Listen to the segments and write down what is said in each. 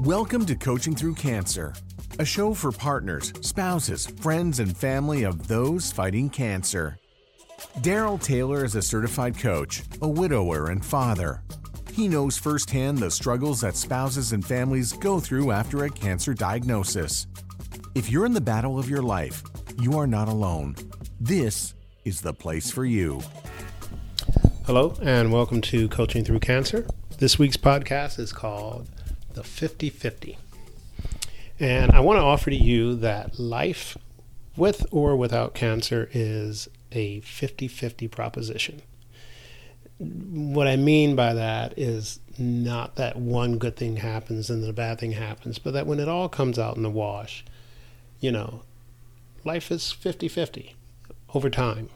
Welcome to Coaching Through Cancer, a show for partners, spouses, friends, and family of those fighting cancer. Daryl Taylor is a certified coach, a widower, and father. He knows firsthand the struggles that spouses and families go through after a cancer diagnosis. If you're in the battle of your life, you are not alone. This is the place for you. Hello, and welcome to Coaching Through Cancer. This week's podcast is called The 50 50. And I want to offer to you that life with or without cancer is a 50 50 proposition. What I mean by that is not that one good thing happens and then a bad thing happens, but that when it all comes out in the wash, you know, life is 50 50 over time.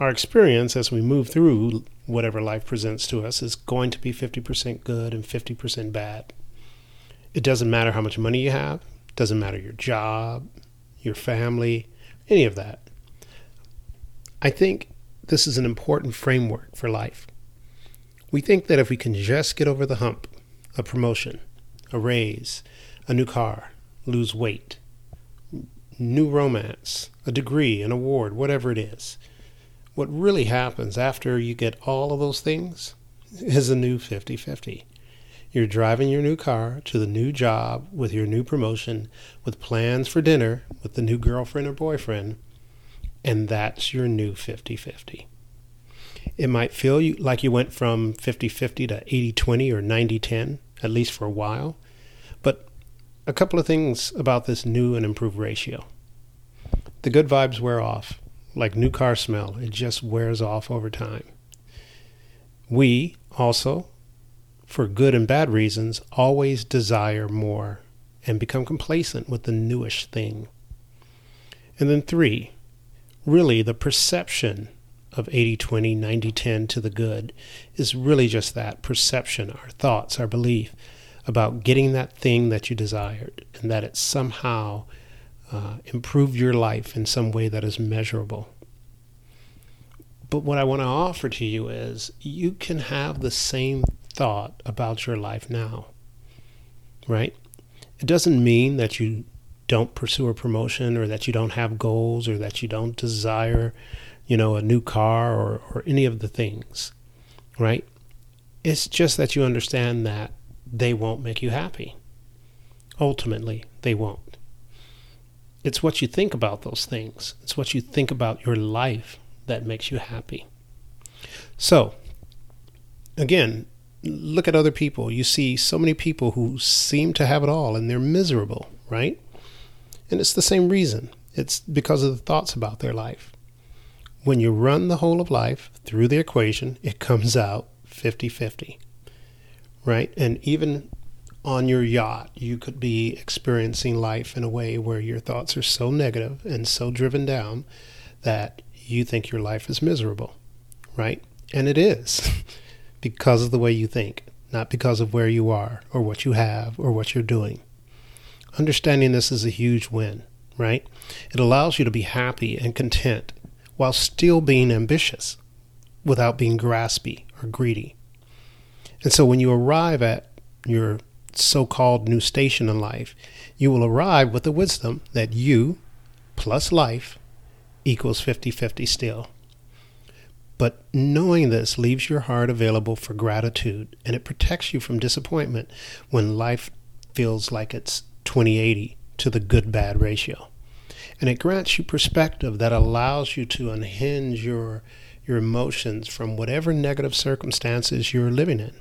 Our experience as we move through whatever life presents to us is going to be 50% good and 50% bad. It doesn't matter how much money you have, doesn't matter your job, your family, any of that. I think this is an important framework for life. We think that if we can just get over the hump, a promotion, a raise, a new car, lose weight, new romance, a degree, an award, whatever it is, what really happens after you get all of those things is a new 50 50. You're driving your new car to the new job with your new promotion, with plans for dinner with the new girlfriend or boyfriend, and that's your new 50 50. It might feel you, like you went from 50 50 to 80 20 or 90 10, at least for a while. But a couple of things about this new and improved ratio. The good vibes wear off, like new car smell, it just wears off over time. We also, for good and bad reasons, always desire more and become complacent with the newish thing. And then three, really the perception of 80 20, 90 10 to the good is really just that perception, our thoughts, our belief about getting that thing that you desired and that it somehow uh, improved your life in some way that is measurable. But what I want to offer to you is you can have the same thought about your life now, right? It doesn't mean that you don't pursue a promotion or that you don't have goals or that you don't desire, you know, a new car or, or any of the things, right? It's just that you understand that they won't make you happy. Ultimately, they won't. It's what you think about those things, it's what you think about your life that makes you happy. So, again, look at other people. You see so many people who seem to have it all and they're miserable, right? And it's the same reason it's because of the thoughts about their life. When you run the whole of life through the equation, it comes out 50 50, right? And even on your yacht, you could be experiencing life in a way where your thoughts are so negative and so driven down that you think your life is miserable, right? And it is because of the way you think, not because of where you are or what you have or what you're doing. Understanding this is a huge win, right? It allows you to be happy and content while still being ambitious without being graspy or greedy. And so when you arrive at your so called new station in life, you will arrive with the wisdom that you plus life equals 50 50 still. But knowing this leaves your heart available for gratitude and it protects you from disappointment when life feels like it's 2080 to the good bad ratio. And it grants you perspective that allows you to unhinge your, your emotions from whatever negative circumstances you're living in.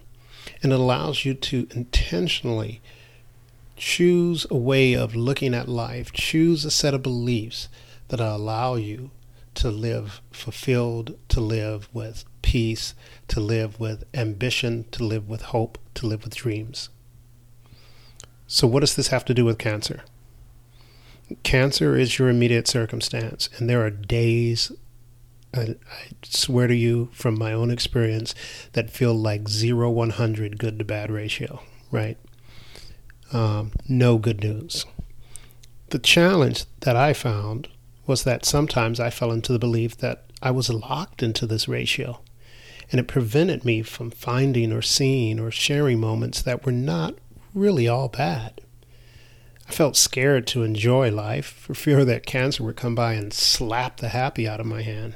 And it allows you to intentionally choose a way of looking at life, choose a set of beliefs that allow you to live fulfilled, to live with peace, to live with ambition, to live with hope, to live with dreams. So, what does this have to do with cancer? Cancer is your immediate circumstance, and there are days, I, swear to you from my own experience, that feel like zero 100 good to bad ratio, right? Um, no good news. The challenge that I found was that sometimes I fell into the belief that I was locked into this ratio, and it prevented me from finding or seeing or sharing moments that were not really all bad. I felt scared to enjoy life for fear that cancer would come by and slap the happy out of my hand.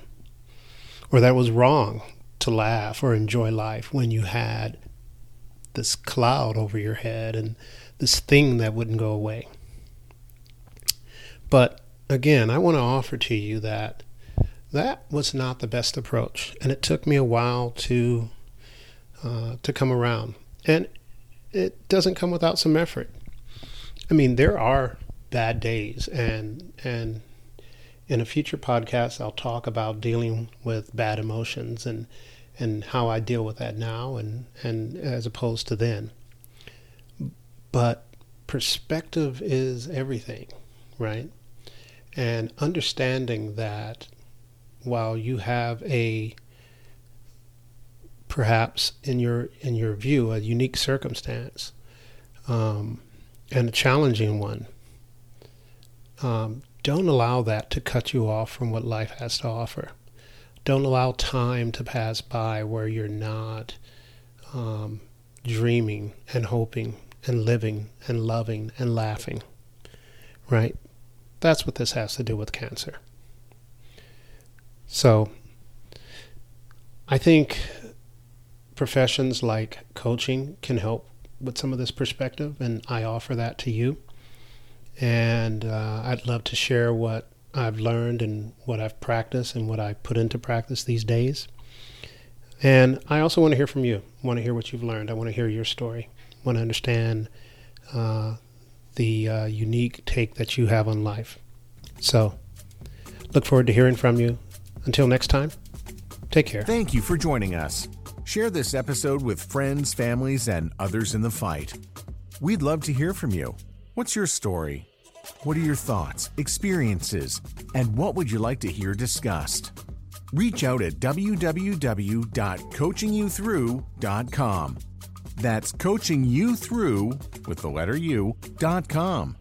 Or that was wrong to laugh or enjoy life when you had this cloud over your head and this thing that wouldn't go away. But again, I want to offer to you that that was not the best approach, and it took me a while to uh, to come around. And it doesn't come without some effort. I mean, there are bad days, and and in a future podcast, I'll talk about dealing with bad emotions and and how I deal with that now, and and as opposed to then. But perspective is everything, right? And understanding that while you have a perhaps in your in your view a unique circumstance um, and a challenging one um, don't allow that to cut you off from what life has to offer. Don't allow time to pass by where you're not um, dreaming and hoping and living and loving and laughing right? That's what this has to do with cancer. So I think professions like coaching can help with some of this perspective, and I offer that to you. And uh, I'd love to share what I've learned and what I've practiced and what I put into practice these days. And I also want to hear from you. I want to hear what you've learned. I want to hear your story. I want to understand uh, the uh, unique take that you have on life. So, look forward to hearing from you. Until next time, take care. Thank you for joining us. Share this episode with friends, families, and others in the fight. We'd love to hear from you. What's your story? What are your thoughts, experiences, and what would you like to hear discussed? Reach out at www.coachingyouthrough.com. That's coachingyouthrough with the letter U.com.